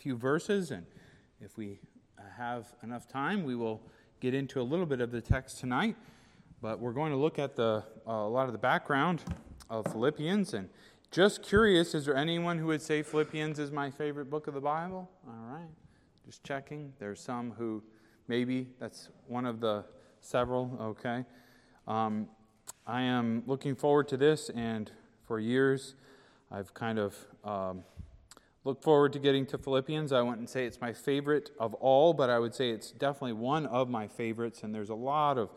few verses, and if we have enough time, we will get into a little bit of the text tonight. But we're going to look at the, uh, a lot of the background of Philippians. And just curious, is there anyone who would say Philippians is my favorite book of the Bible? All right. Just checking. There's some who maybe that's one of the several. Okay. Um, I am looking forward to this, and for years, I've kind of um, looked forward to getting to Philippians. I wouldn't say it's my favorite of all, but I would say it's definitely one of my favorites, and there's a lot of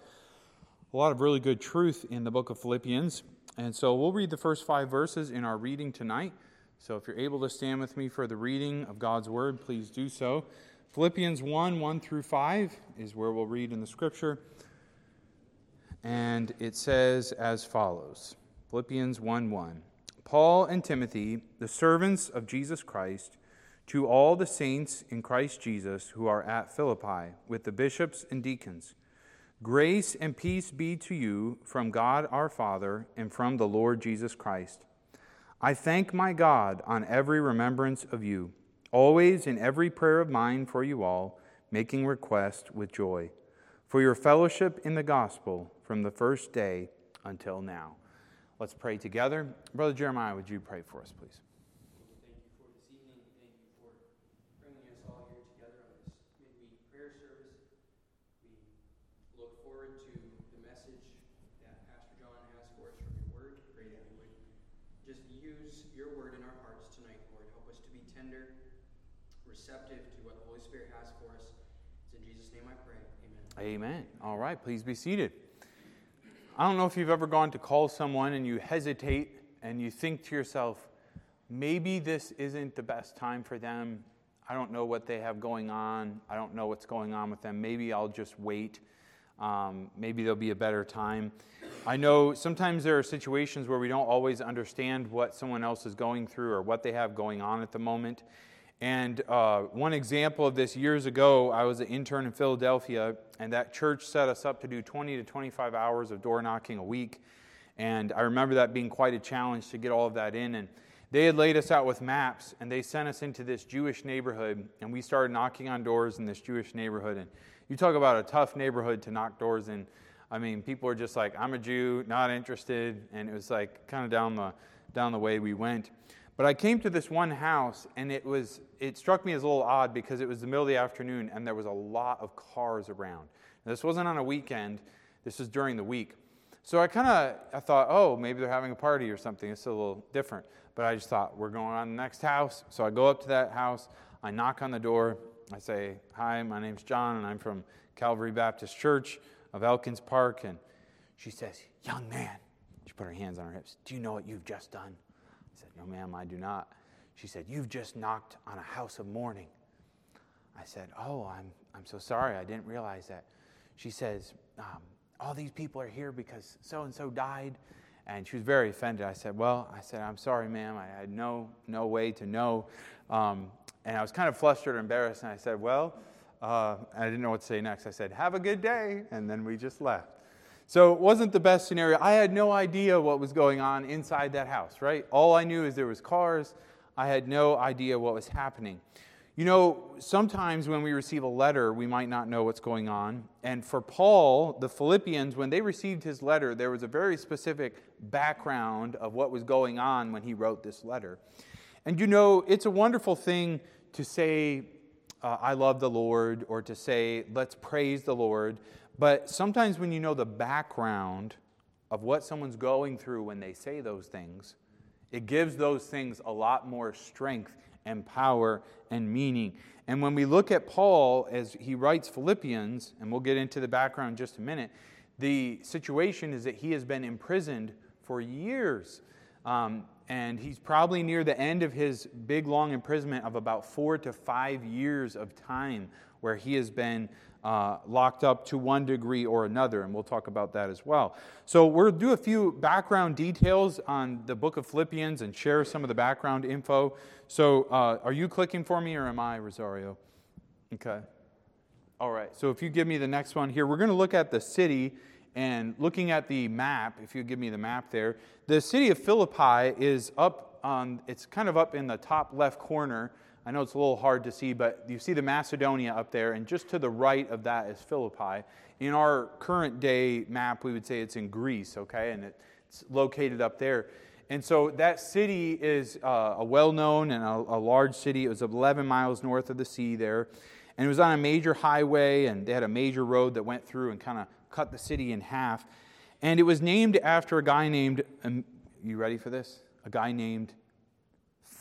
a lot of really good truth in the book of Philippians. And so we'll read the first five verses in our reading tonight. So if you're able to stand with me for the reading of God's word, please do so. Philippians 1 1 through 5 is where we'll read in the scripture. And it says as follows Philippians 1 1. Paul and Timothy, the servants of Jesus Christ, to all the saints in Christ Jesus who are at Philippi, with the bishops and deacons. Grace and peace be to you from God our Father and from the Lord Jesus Christ. I thank my God on every remembrance of you, always in every prayer of mine for you all, making request with joy, for your fellowship in the gospel from the first day until now. Let's pray together. Brother Jeremiah, would you pray for us, please? Thank you for this evening. Thank you for bring us all here together on this midweek prayer service. We look forward to the message that Pastor John has for us from your word. Pray that we would just use your word in our hearts tonight, Lord. Help us to be tender, receptive to what the Holy Spirit has for us. It's in Jesus' name I pray. Amen. Amen. All right, please be seated. I don't know if you've ever gone to call someone and you hesitate and you think to yourself, maybe this isn't the best time for them. I don't know what they have going on. I don't know what's going on with them. Maybe I'll just wait. Um, maybe there'll be a better time. I know sometimes there are situations where we don't always understand what someone else is going through or what they have going on at the moment. And uh, one example of this years ago, I was an intern in Philadelphia, and that church set us up to do 20 to 25 hours of door knocking a week. And I remember that being quite a challenge to get all of that in. And they had laid us out with maps, and they sent us into this Jewish neighborhood, and we started knocking on doors in this Jewish neighborhood. And you talk about a tough neighborhood to knock doors in. I mean, people are just like, I'm a Jew, not interested. And it was like kind of down the, down the way we went. But I came to this one house, and it was it struck me as a little odd because it was the middle of the afternoon, and there was a lot of cars around. Now, this wasn't on a weekend; this was during the week. So I kind of I thought, oh, maybe they're having a party or something. It's a little different. But I just thought we're going on the next house. So I go up to that house. I knock on the door. I say, hi, my name's John, and I'm from Calvary Baptist Church of Elkins Park. And she says, young man. She put her hands on her hips. Do you know what you've just done? I said, No, ma'am, I do not. She said, You've just knocked on a house of mourning. I said, Oh, I'm, I'm so sorry. I didn't realize that. She says, um, All these people are here because so and so died. And she was very offended. I said, Well, I said, I'm sorry, ma'am. I had no, no way to know. Um, and I was kind of flustered and embarrassed. And I said, Well, uh, I didn't know what to say next. I said, Have a good day. And then we just left. So it wasn't the best scenario. I had no idea what was going on inside that house, right? All I knew is there was cars. I had no idea what was happening. You know, sometimes when we receive a letter, we might not know what's going on. And for Paul, the Philippians, when they received his letter, there was a very specific background of what was going on when he wrote this letter. And you know, it's a wonderful thing to say, uh, I love the Lord, or to say, let's praise the Lord. But sometimes when you know the background of what someone's going through when they say those things, it gives those things a lot more strength and power and meaning. And when we look at Paul as he writes Philippians, and we'll get into the background in just a minute, the situation is that he has been imprisoned for years. Um, and he's probably near the end of his big, long imprisonment of about four to five years of time where he has been uh, locked up to one degree or another, and we'll talk about that as well. So, we'll do a few background details on the book of Philippians and share some of the background info. So, uh, are you clicking for me or am I, Rosario? Okay. All right. So, if you give me the next one here, we're going to look at the city and looking at the map. If you give me the map there, the city of Philippi is up on, it's kind of up in the top left corner I know it's a little hard to see, but you see the Macedonia up there, and just to the right of that is Philippi. In our current day map, we would say it's in Greece, okay, and it's located up there. And so that city is uh, a well known and a, a, large city. It was 11 miles north of the sea there. And it was on a major highway, and they had a major road that went through and kind of cut the city in half. And it was named after a guy named, um, you ready for this? A guy named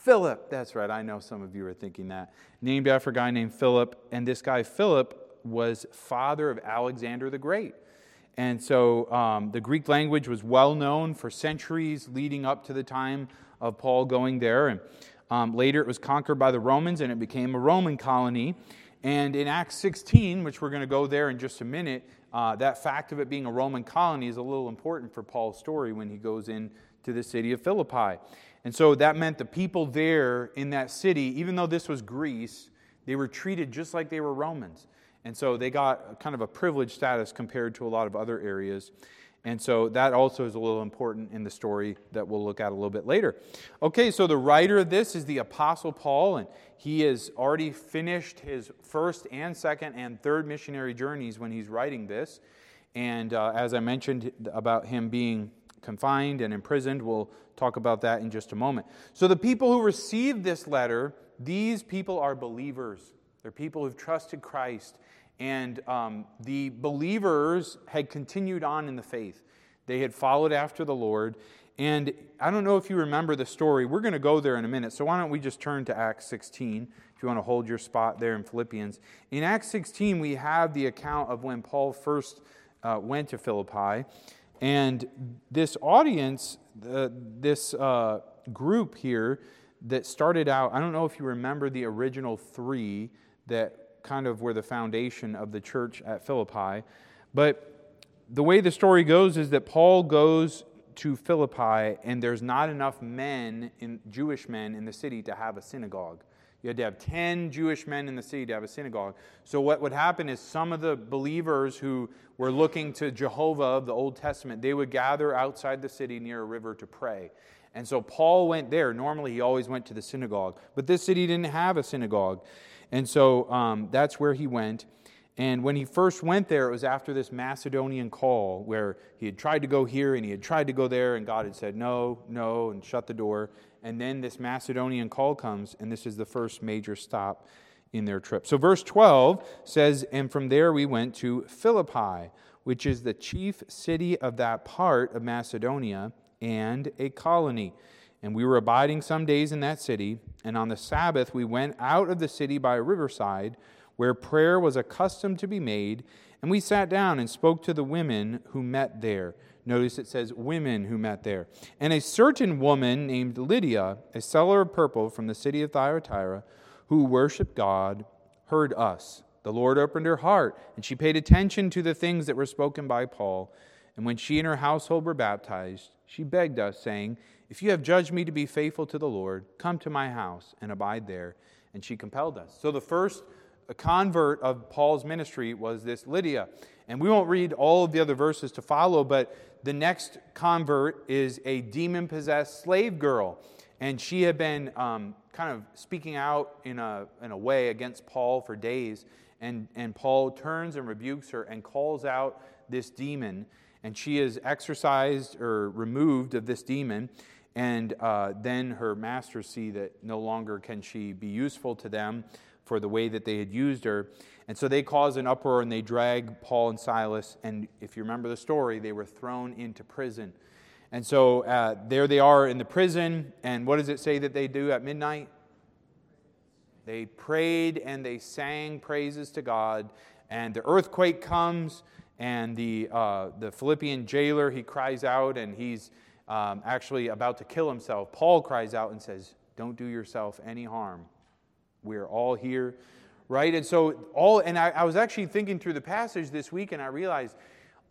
Philip. That's right, I know some of you are thinking that. Named after a guy named Philip. And this guy, Philip, was father of Alexander the Great. And so um, the Greek language was well known for centuries leading up to the time of Paul going there. And um, later it was conquered by the Romans and it became a Roman colony. And in Acts 16, which we're going to go there in just a minute, uh, that fact of it being a Roman colony is a little important for Paul's story when he goes into the city of Philippi. And so that meant the people there in that city, even though this was Greece, they were treated just like they were Romans. And so they got kind of a privileged status compared to a lot of other areas. And so that also is a little important in the story that we'll look at a little bit later. Okay, so the writer of this is the Apostle Paul, and he has already finished his first and second and third missionary journeys when he's writing this. And uh, as I mentioned about him being confined and imprisoned, we'll talk about that in just a moment. So the people who received this letter, these people are believers. They're people who've trusted Christ and um, the believers had continued on in the faith. They had followed after the Lord. And I don't know if you remember the story. We're going to go there in a minute. So why don't we just turn to Acts 16 if you want to hold your spot there in Philippians. In Acts 16, we have the account of when Paul first uh, went to Philippi. And this audience, this uh, group here that started out, I don't know if you remember the original three that kind of were the foundation of the church at Philippi. But the way the story goes is that Paul goes to Philippi, and there's not enough men, in, Jewish men, in the city to have a synagogue. You had to have 10 Jewish men in the city to have a synagogue. So, what would happen is some of the believers who were looking to Jehovah of the Old Testament, they would gather outside the city near a river to pray. And so, Paul went there. Normally, he always went to the synagogue. But this city didn't have a synagogue. And so um, that's where he went. And when he first went there, it was after this Macedonian call where he had tried to go here and he had tried to go there, and God had said no, no, and shut the door. And then this Macedonian call comes, and this is the first major stop in their trip. So, verse 12 says, And from there we went to Philippi, which is the chief city of that part of Macedonia and a colony. And we were abiding some days in that city, and on the Sabbath we went out of the city by a riverside where prayer was accustomed to be made, and we sat down and spoke to the women who met there. Notice it says women who met there. And a certain woman named Lydia, a seller of purple from the city of Thyatira, who worshiped God, heard us. The Lord opened her heart, and she paid attention to the things that were spoken by Paul. And when she and her household were baptized, she begged us, saying, if you have judged me to be faithful to the Lord, come to my house and abide there. And she compelled us. So the first convert of Paul's ministry was this Lydia. And we won't read all of the other verses to follow, but the next convert is a demon possessed slave girl. And she had been um, kind of speaking out in a, in a way against Paul for days. And, and Paul turns and rebukes her and calls out this demon. And she is exorcised or removed of this demon. And uh, then her masters see that no longer can she be useful to them for the way that they had used her. And so they cause an uproar and they drag Paul and Silas. And if you remember the story, they were thrown into prison. And so uh, there they are in the prison. And what does it say that they do at midnight? They prayed and they sang praises to God. And the earthquake comes, and the, uh, the Philippian jailer, he cries out and he's um, actually about to kill himself, Paul cries out and says, Don't do yourself any harm. We're all here, right? And so, all, and I, I was actually thinking through the passage this week, and I realized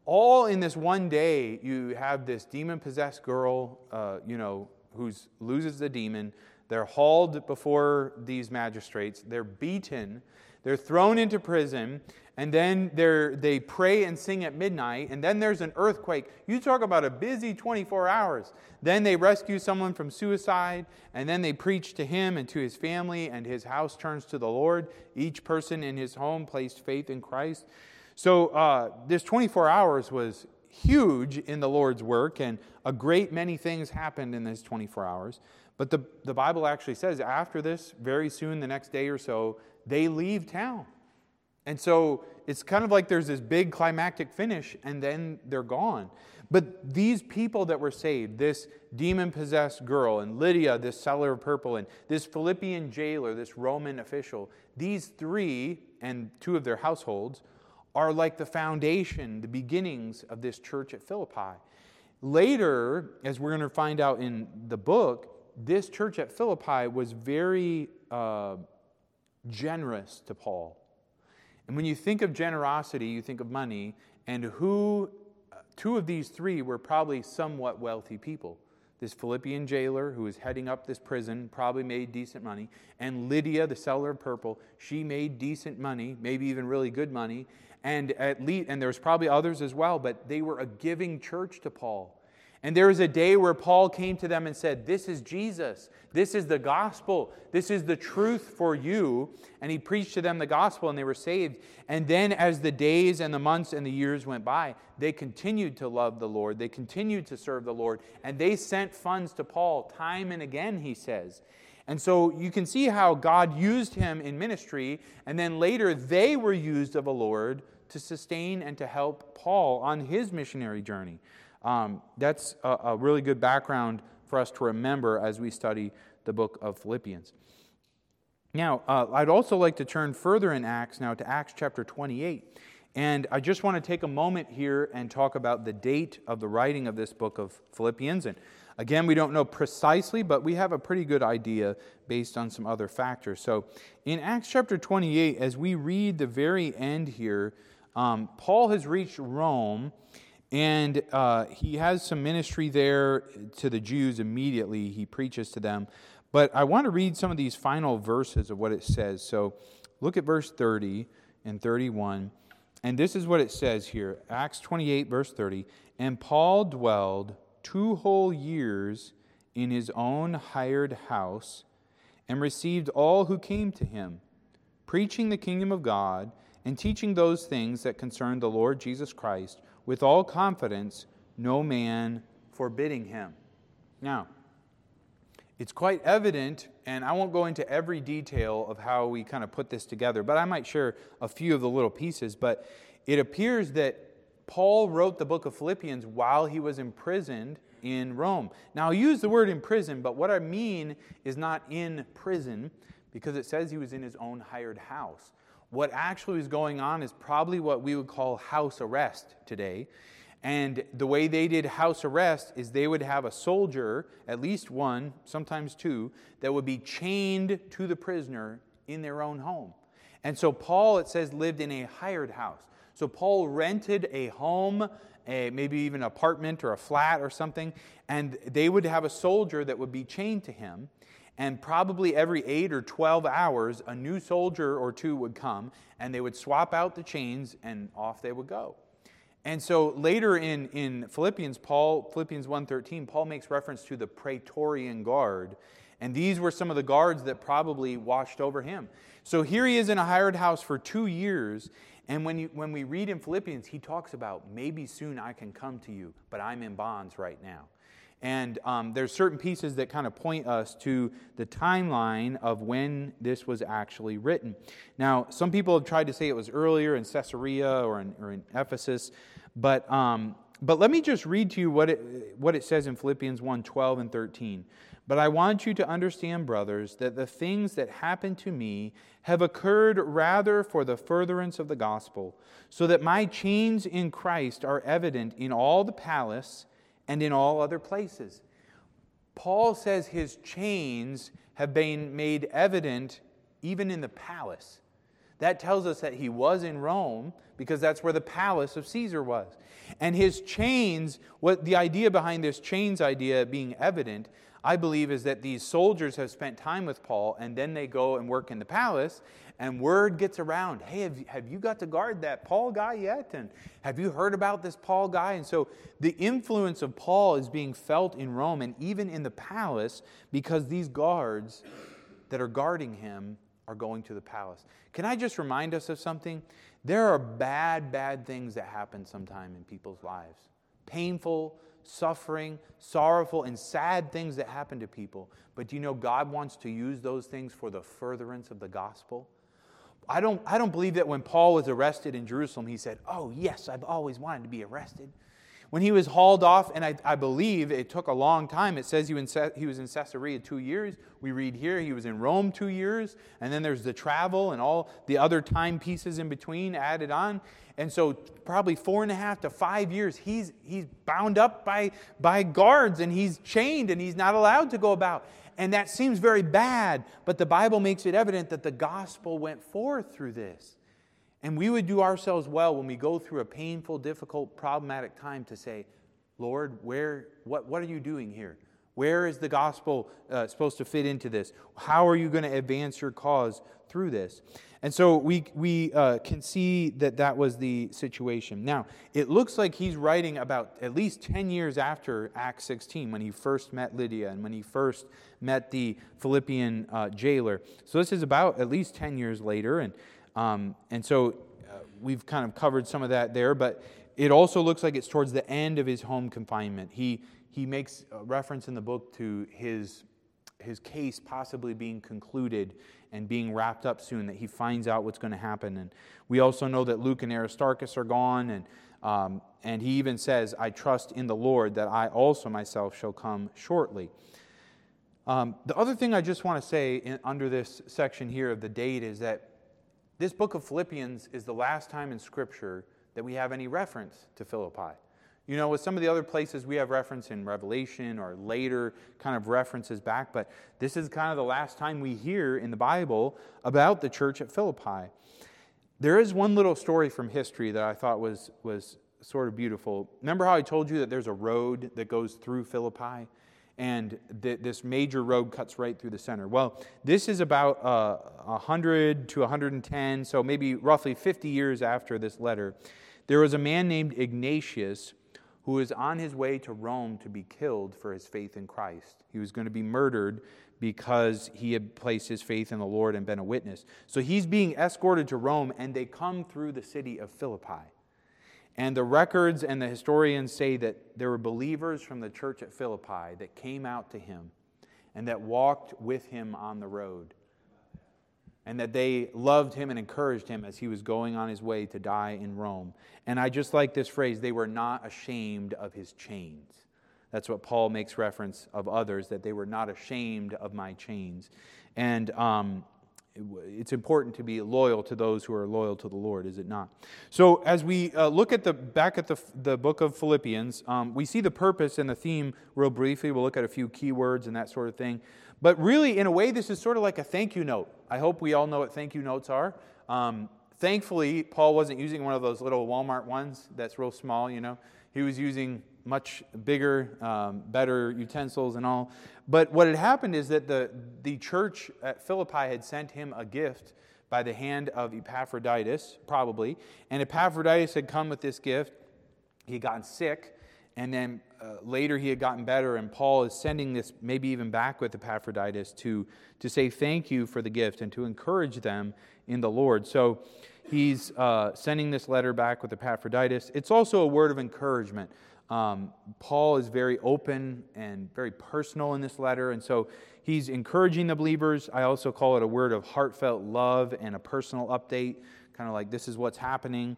all in this one day, you have this demon possessed girl, uh, you know, who loses the demon. They're hauled before these magistrates, they're beaten, they're thrown into prison, and then they pray and sing at midnight, and then there's an earthquake. You talk about a busy 24 hours. Then they rescue someone from suicide, and then they preach to him and to his family, and his house turns to the Lord. Each person in his home placed faith in Christ. So uh, this 24 hours was huge in the Lord's work, and a great many things happened in this 24 hours. But the, the Bible actually says after this, very soon, the next day or so, they leave town. And so it's kind of like there's this big climactic finish and then they're gone. But these people that were saved, this demon possessed girl, and Lydia, this seller of purple, and this Philippian jailer, this Roman official, these three and two of their households are like the foundation, the beginnings of this church at Philippi. Later, as we're going to find out in the book, this church at Philippi was very uh, generous to Paul. And when you think of generosity, you think of money, and who, two of these three were probably somewhat wealthy people. This Philippian jailer who was heading up this prison probably made decent money. And Lydia, the seller of purple, she made decent money, maybe even really good money. And at least, and there was probably others as well, but they were a giving church to Paul. And there was a day where Paul came to them and said, This is Jesus. This is the gospel. This is the truth for you. And he preached to them the gospel and they were saved. And then, as the days and the months and the years went by, they continued to love the Lord. They continued to serve the Lord. And they sent funds to Paul time and again, he says. And so you can see how God used him in ministry. And then later, they were used of the Lord to sustain and to help Paul on his missionary journey. Um, that's a, a really good background for us to remember as we study the book of Philippians. Now, uh, I'd also like to turn further in Acts now to Acts chapter 28. And I just want to take a moment here and talk about the date of the writing of this book of Philippians. And again, we don't know precisely, but we have a pretty good idea based on some other factors. So in Acts chapter 28, as we read the very end here, um, Paul has reached Rome and uh, he has some ministry there to the Jews immediately. He preaches to them. But I want to read some of these final verses of what it says. So look at verse 30 and 31. And this is what it says here Acts 28, verse 30. And Paul dwelled two whole years in his own hired house and received all who came to him, preaching the kingdom of God and teaching those things that concern the Lord Jesus Christ with all confidence, no man forbidding him. Now, it's quite evident, and I won't go into every detail of how we kind of put this together, but I might share a few of the little pieces. But it appears that Paul wrote the book of Philippians while he was imprisoned in Rome. Now, I use the word in prison, but what I mean is not in prison because it says he was in his own hired house. What actually was going on is probably what we would call house arrest today. And the way they did house arrest is they would have a soldier, at least one, sometimes two, that would be chained to the prisoner in their own home. And so Paul, it says, lived in a hired house. So Paul rented a home, a, maybe even an apartment or a flat or something, and they would have a soldier that would be chained to him. And probably every eight or 12 hours, a new soldier or two would come and they would swap out the chains and off they would go. And so later in, in Philippians, Paul, Philippians 1.13, Paul makes reference to the Praetorian Guard. And these were some of the guards that probably watched over him. So here he is in a hired house for two years. And when, you, when we read in Philippians, he talks about maybe soon I can come to you, but I'm in bonds right now. And um, there's certain pieces that kind of point us to the timeline of when this was actually written. Now, some people have tried to say it was earlier in Caesarea or in, or in Ephesus, but, um, but let me just read to you what it, what it says in Philippians 1 12 and 13. But I want you to understand, brothers, that the things that happened to me have occurred rather for the furtherance of the gospel, so that my chains in Christ are evident in all the palace and in all other places. Paul says his chains have been made evident even in the palace. That tells us that he was in Rome because that's where the palace of Caesar was. And his chains, what the idea behind this chains idea being evident, I believe is that these soldiers have spent time with Paul and then they go and work in the palace and word gets around hey, have you, have you got to guard that Paul guy yet? And have you heard about this Paul guy? And so the influence of Paul is being felt in Rome and even in the palace because these guards that are guarding him are going to the palace. Can I just remind us of something? There are bad, bad things that happen sometime in people's lives. Painful, suffering, sorrowful, and sad things that happen to people. But do you know God wants to use those things for the furtherance of the gospel? I don't, I don't believe that when Paul was arrested in Jerusalem, he said, Oh, yes, I've always wanted to be arrested. When he was hauled off, and I, I believe it took a long time, it says he was, in, he was in Caesarea two years. We read here he was in Rome two years, and then there's the travel and all the other time pieces in between added on. And so, probably four and a half to five years, he's, he's bound up by, by guards and he's chained and he's not allowed to go about. And that seems very bad, but the Bible makes it evident that the gospel went forth through this. And we would do ourselves well when we go through a painful, difficult, problematic time to say, Lord, where, what, what are you doing here? Where is the gospel uh, supposed to fit into this? How are you going to advance your cause through this? And so we, we uh, can see that that was the situation. Now, it looks like he's writing about at least 10 years after Acts 16 when he first met Lydia and when he first met the Philippian uh, jailer. So this is about at least 10 years later. And um, and so uh, we've kind of covered some of that there, but it also looks like it's towards the end of his home confinement. He, he makes reference in the book to his, his case possibly being concluded and being wrapped up soon, that he finds out what's going to happen. And we also know that Luke and Aristarchus are gone, and, um, and he even says, I trust in the Lord that I also myself shall come shortly. Um, the other thing I just want to say in, under this section here of the date is that this book of Philippians is the last time in Scripture that we have any reference to Philippi. You know, with some of the other places we have reference in Revelation or later kind of references back, but this is kind of the last time we hear in the Bible about the church at Philippi. There is one little story from history that I thought was, was sort of beautiful. Remember how I told you that there's a road that goes through Philippi? And th- this major road cuts right through the center. Well, this is about uh, 100 to 110, so maybe roughly 50 years after this letter. There was a man named Ignatius who was on his way to Rome to be killed for his faith in Christ. He was going to be murdered because he had placed his faith in the Lord and been a witness. So he's being escorted to Rome, and they come through the city of Philippi. And the records and the historians say that there were believers from the church at Philippi that came out to him and that walked with him on the road. And that they loved him and encouraged him as he was going on his way to die in Rome. And I just like this phrase they were not ashamed of his chains. That's what Paul makes reference of others, that they were not ashamed of my chains. And um, it's important to be loyal to those who are loyal to the Lord, is it not? So, as we uh, look at the back at the, the book of Philippians, um, we see the purpose and the theme real briefly. We'll look at a few keywords and that sort of thing. But really, in a way, this is sort of like a thank you note. I hope we all know what thank you notes are. Um, thankfully, Paul wasn't using one of those little Walmart ones that's real small, you know. He was using much bigger, um, better utensils and all. But what had happened is that the, the church at Philippi had sent him a gift by the hand of Epaphroditus, probably. And Epaphroditus had come with this gift. He had gotten sick, and then uh, later he had gotten better. And Paul is sending this, maybe even back with Epaphroditus, to, to say thank you for the gift and to encourage them in the Lord. So he's uh, sending this letter back with Epaphroditus. It's also a word of encouragement. Um, Paul is very open and very personal in this letter, and so he's encouraging the believers. I also call it a word of heartfelt love and a personal update, kind of like this is what's happening.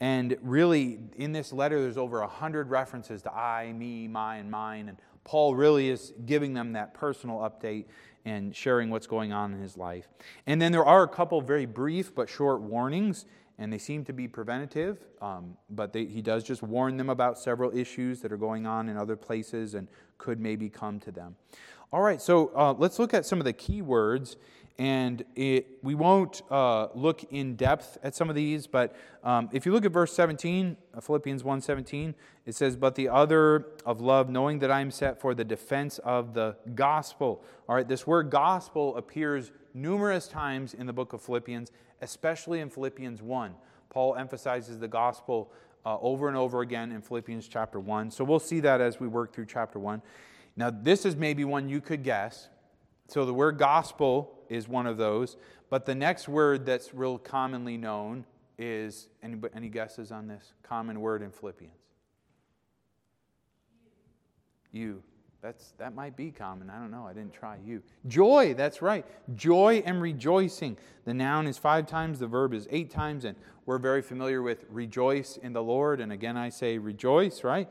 And really, in this letter, there's over a hundred references to I, me, my, and mine. And Paul really is giving them that personal update and sharing what's going on in his life. And then there are a couple very brief but short warnings and they seem to be preventative, um, but they, he does just warn them about several issues that are going on in other places and could maybe come to them. All right, so uh, let's look at some of the key words. And it, we won't uh, look in depth at some of these, but um, if you look at verse 17, uh, Philippians 1.17, it says, But the other of love, knowing that I am set for the defense of the gospel. All right, this word gospel appears numerous times in the book of Philippians, especially in Philippians 1. Paul emphasizes the gospel uh, over and over again in Philippians chapter 1. So we'll see that as we work through chapter 1. Now, this is maybe one you could guess. So the word gospel is one of those. But the next word that's real commonly known is any, any guesses on this common word in Philippians? You. That's, that might be common. I don't know. I didn't try you. Joy, that's right. Joy and rejoicing. The noun is five times, the verb is eight times, and we're very familiar with rejoice in the Lord. And again, I say rejoice, right?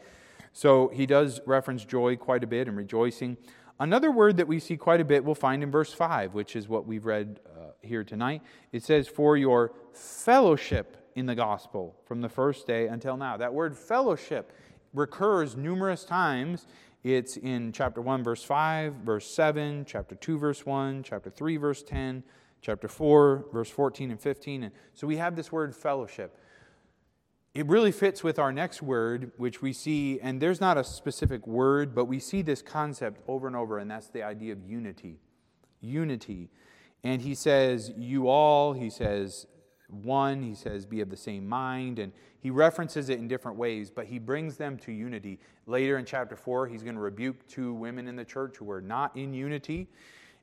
So he does reference joy quite a bit and rejoicing. Another word that we see quite a bit we'll find in verse 5, which is what we've read uh, here tonight. It says, For your fellowship in the gospel from the first day until now. That word fellowship recurs numerous times. It's in chapter 1, verse 5, verse 7, chapter 2, verse 1, chapter 3, verse 10, chapter 4, verse 14 and 15. And so we have this word fellowship it really fits with our next word, which we see, and there's not a specific word, but we see this concept over and over, and that's the idea of unity. Unity. And he says, You all, he says, one, he says, be of the same mind, and he references it in different ways, but he brings them to unity. Later in chapter 4, he's going to rebuke two women in the church who are not in unity,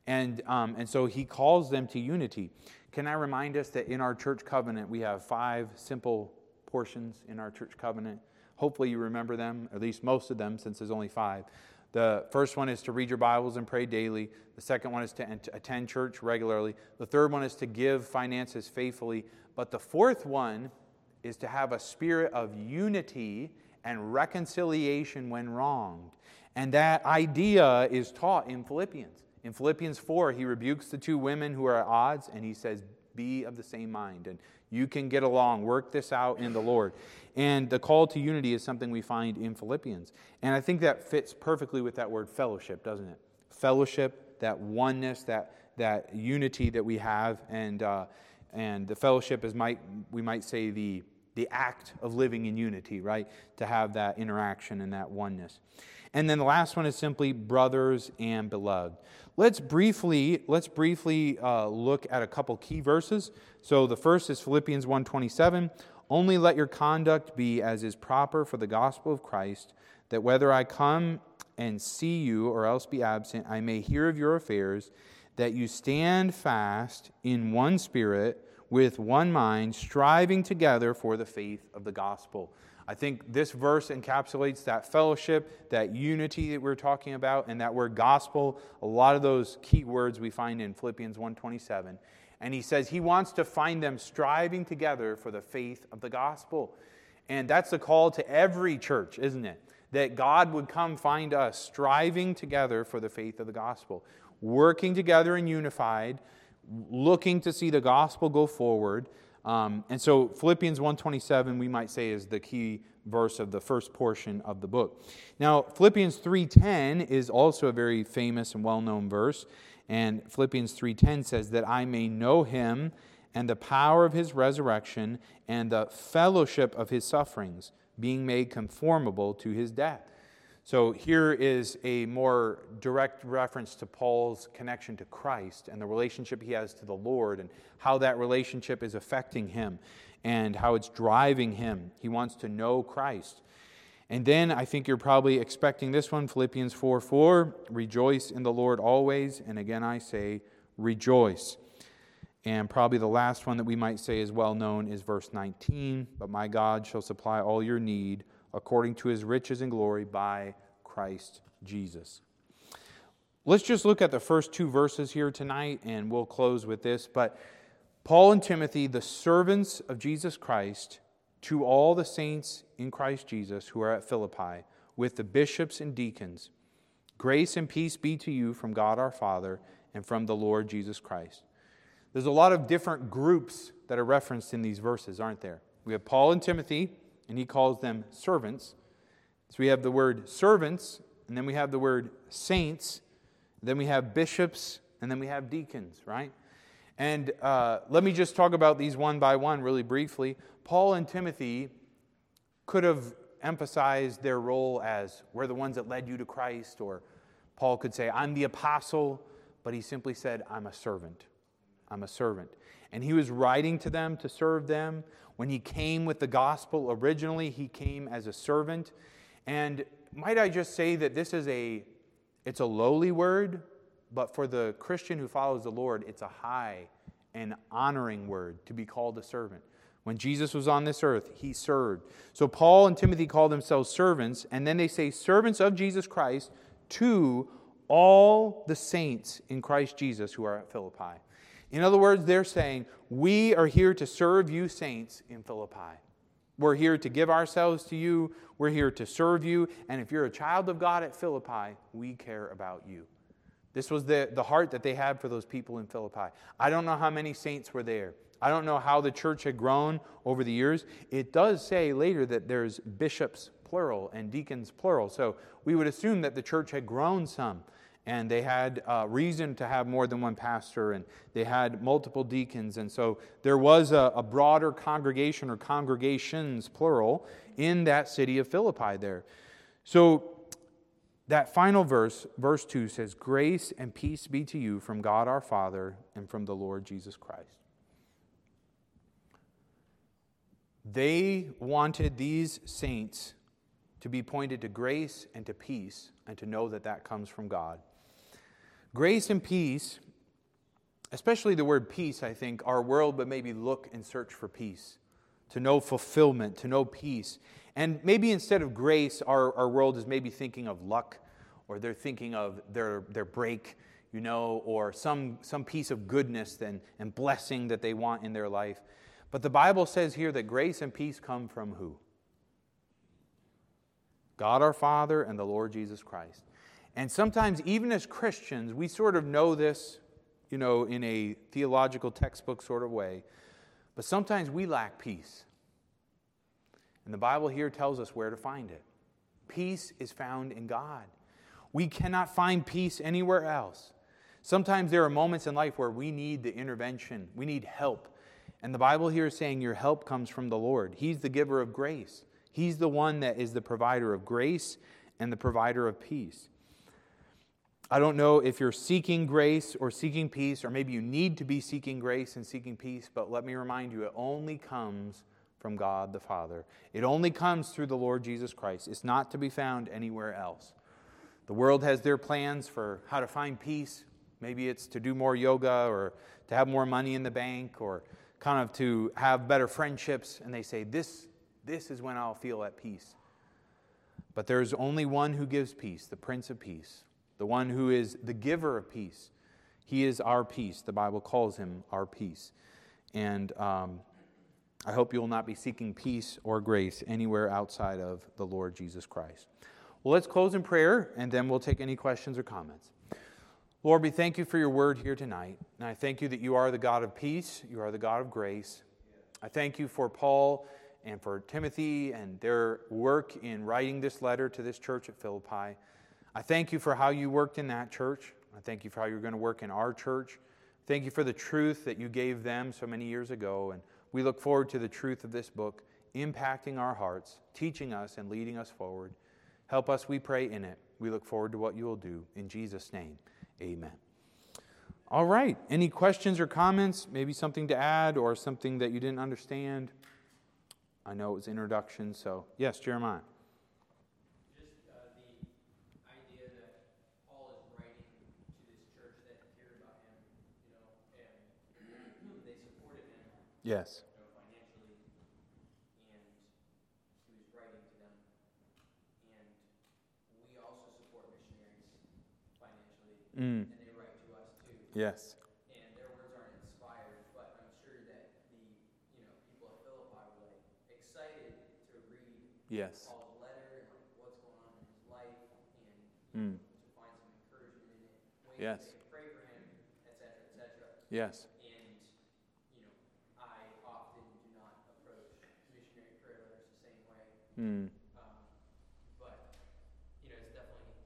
and, um, and so he calls them to unity. Can I remind us that in our church covenant, we have five simple portions in our church covenant. Hopefully, you remember them, at least most of them, since there's only five. The first one is to read your Bibles and pray daily. The second one is to attend church regularly. The third one is to give finances faithfully. But the fourth one is to have a spirit of unity and reconciliation when wronged. And that idea is taught in Philippians. In Philippians 4, he rebukes the two women who are at odds and he says, Be of the same mind. And you can get along, work this out in the Lord. And the call to unity is something we find in Philippians. And I think that fits perfectly with that word fellowship, doesn't it? Fellowship, that oneness, that, that unity that we have. And, uh, and the fellowship is, might, we might say, the, the act of living in unity, right? To have that interaction and that oneness. And then the last one is simply brothers and beloved. Let's briefly, let's briefly uh, look at a couple key verses. So the first is Philippians 1.27. Only let your conduct be as is proper for the gospel of Christ, that whether I come and see you or else be absent, I may hear of your affairs, that you stand fast in one spirit, with one mind, striving together for the faith of the gospel. I think this verse encapsulates that fellowship, that unity that we're talking about, and that word gospel, a lot of those key words we find in Philippians 1:27. And he says he wants to find them striving together for the faith of the gospel. And that's the call to every church, isn't it? That God would come find us striving together for the faith of the gospel, working together and unified, looking to see the gospel go forward, um, and so Philippians 1:27 we might say is the key verse of the first portion of the book. Now Philippians 3:10 is also a very famous and well-known verse, and Philippians 3:10 says that I may know him and the power of his resurrection and the fellowship of his sufferings, being made conformable to his death. So here is a more direct reference to Paul's connection to Christ and the relationship he has to the Lord and how that relationship is affecting him and how it's driving him. He wants to know Christ. And then I think you're probably expecting this one Philippians 4 4, rejoice in the Lord always. And again, I say, rejoice. And probably the last one that we might say is well known is verse 19, but my God shall supply all your need according to his riches and glory by Christ Jesus. Let's just look at the first two verses here tonight, and we'll close with this. But Paul and Timothy, the servants of Jesus Christ, to all the saints in Christ Jesus who are at Philippi, with the bishops and deacons, grace and peace be to you from God our Father and from the Lord Jesus Christ. There's a lot of different groups that are referenced in these verses, aren't there? We have Paul and Timothy, and he calls them servants. So we have the word servants, and then we have the word saints, then we have bishops, and then we have deacons, right? And uh, let me just talk about these one by one really briefly. Paul and Timothy could have emphasized their role as we're the ones that led you to Christ, or Paul could say, I'm the apostle, but he simply said, I'm a servant. I'm a servant. And he was writing to them to serve them. When he came with the gospel originally, he came as a servant. And might I just say that this is a it's a lowly word, but for the Christian who follows the Lord, it's a high and honoring word to be called a servant. When Jesus was on this earth, he served. So Paul and Timothy call themselves servants, and then they say servants of Jesus Christ to all the saints in Christ Jesus who are at Philippi. In other words, they're saying, We are here to serve you, saints, in Philippi. We're here to give ourselves to you. We're here to serve you. And if you're a child of God at Philippi, we care about you. This was the, the heart that they had for those people in Philippi. I don't know how many saints were there. I don't know how the church had grown over the years. It does say later that there's bishops plural and deacons plural. So we would assume that the church had grown some and they had uh, reason to have more than one pastor, and they had multiple deacons. And so there was a, a, broader congregation or congregations, plural, in that city of Philippi there. So that final verse, verse 2, says, Grace and peace be to you from God our Father and from the Lord Jesus Christ. They wanted these saints to be pointed to grace and to peace and to know that that comes from God. Grace and peace, especially the word peace, I think, our world would maybe look and search for peace, to know fulfillment, to know peace. And maybe instead of grace, our, our world is maybe thinking of luck, or they're thinking of their, their break, you know, or some, some piece of goodness and, and blessing that they want in their life. But the Bible says here that grace and peace come from who? God our Father and the Lord Jesus Christ. And sometimes, even as Christians, we sort of know this, you know, in a theological textbook sort of way, but sometimes we lack peace. And the Bible here tells us where to find it. Peace is found in God. We cannot find peace anywhere else. Sometimes there are moments in life where we need the intervention, we need help. And the Bible here is saying your help comes from the Lord. He's the giver of grace, He's the one that is the provider of grace and the provider of peace. I don't know if you're seeking grace or seeking peace, or maybe you need to be seeking grace and seeking peace, but let me remind you, it only comes from God the Father. It only comes through the Lord Jesus Christ. It's not to be found anywhere else. The world has their plans for how to find peace. Maybe it's to do more yoga or to have more money in the bank or kind of to have better friendships. And they say, This, this is when I'll feel at peace. But there's only one who gives peace, the Prince of Peace the one who is the giver of peace. He is our peace. The Bible calls him our peace. And um, I hope you will not be seeking peace or grace anywhere outside of the Lord Jesus Christ. Well, let's close in prayer, and then we'll take any questions or comments. Lord, we thank you for your word here tonight. And I thank you that you are the God of peace, you are the God of grace. I thank you for Paul and for Timothy and their work in writing this letter to this church at Philippi. I thank you for how you worked in that church. I thank you for how you're going to work in our church. Thank you for the truth that you gave them so many years ago. And we look forward to the truth of this book impacting our hearts, teaching us, and leading us forward. Help us, we pray, in it. We look forward to what you will do. In Jesus' name, amen. All right. Any questions or comments? Maybe something to add or something that you didn't understand? I know it was introduction, so yes, Jeremiah. Yes. You know, financially, and he was writing to them. And we also support missionaries financially, Mm. and they write to us too. Yes. And their words aren't inspired, but I'm sure that the you know people at Philippi were like excited to read Yes. Paul's letter and like, what's going on in his life, and Mm. know, to find some encouragement in it. Ways Yes. to pray for him, etc., etc. Yes. And, you know, I often do not approach missionary prayer letters the same way. Mm. Um, but, you know, it's definitely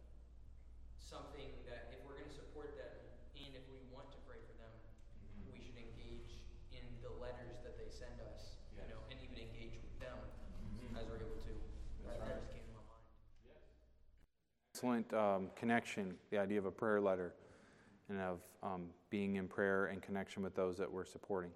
something that if we're going to support them and if we want to pray for them, we should engage in the letters that they send us, you know, and even engage with them as we're able to. That, that just came to my mind. Excellent um, connection, the idea of a prayer letter and of um, being in prayer and connection with those that we're supporting.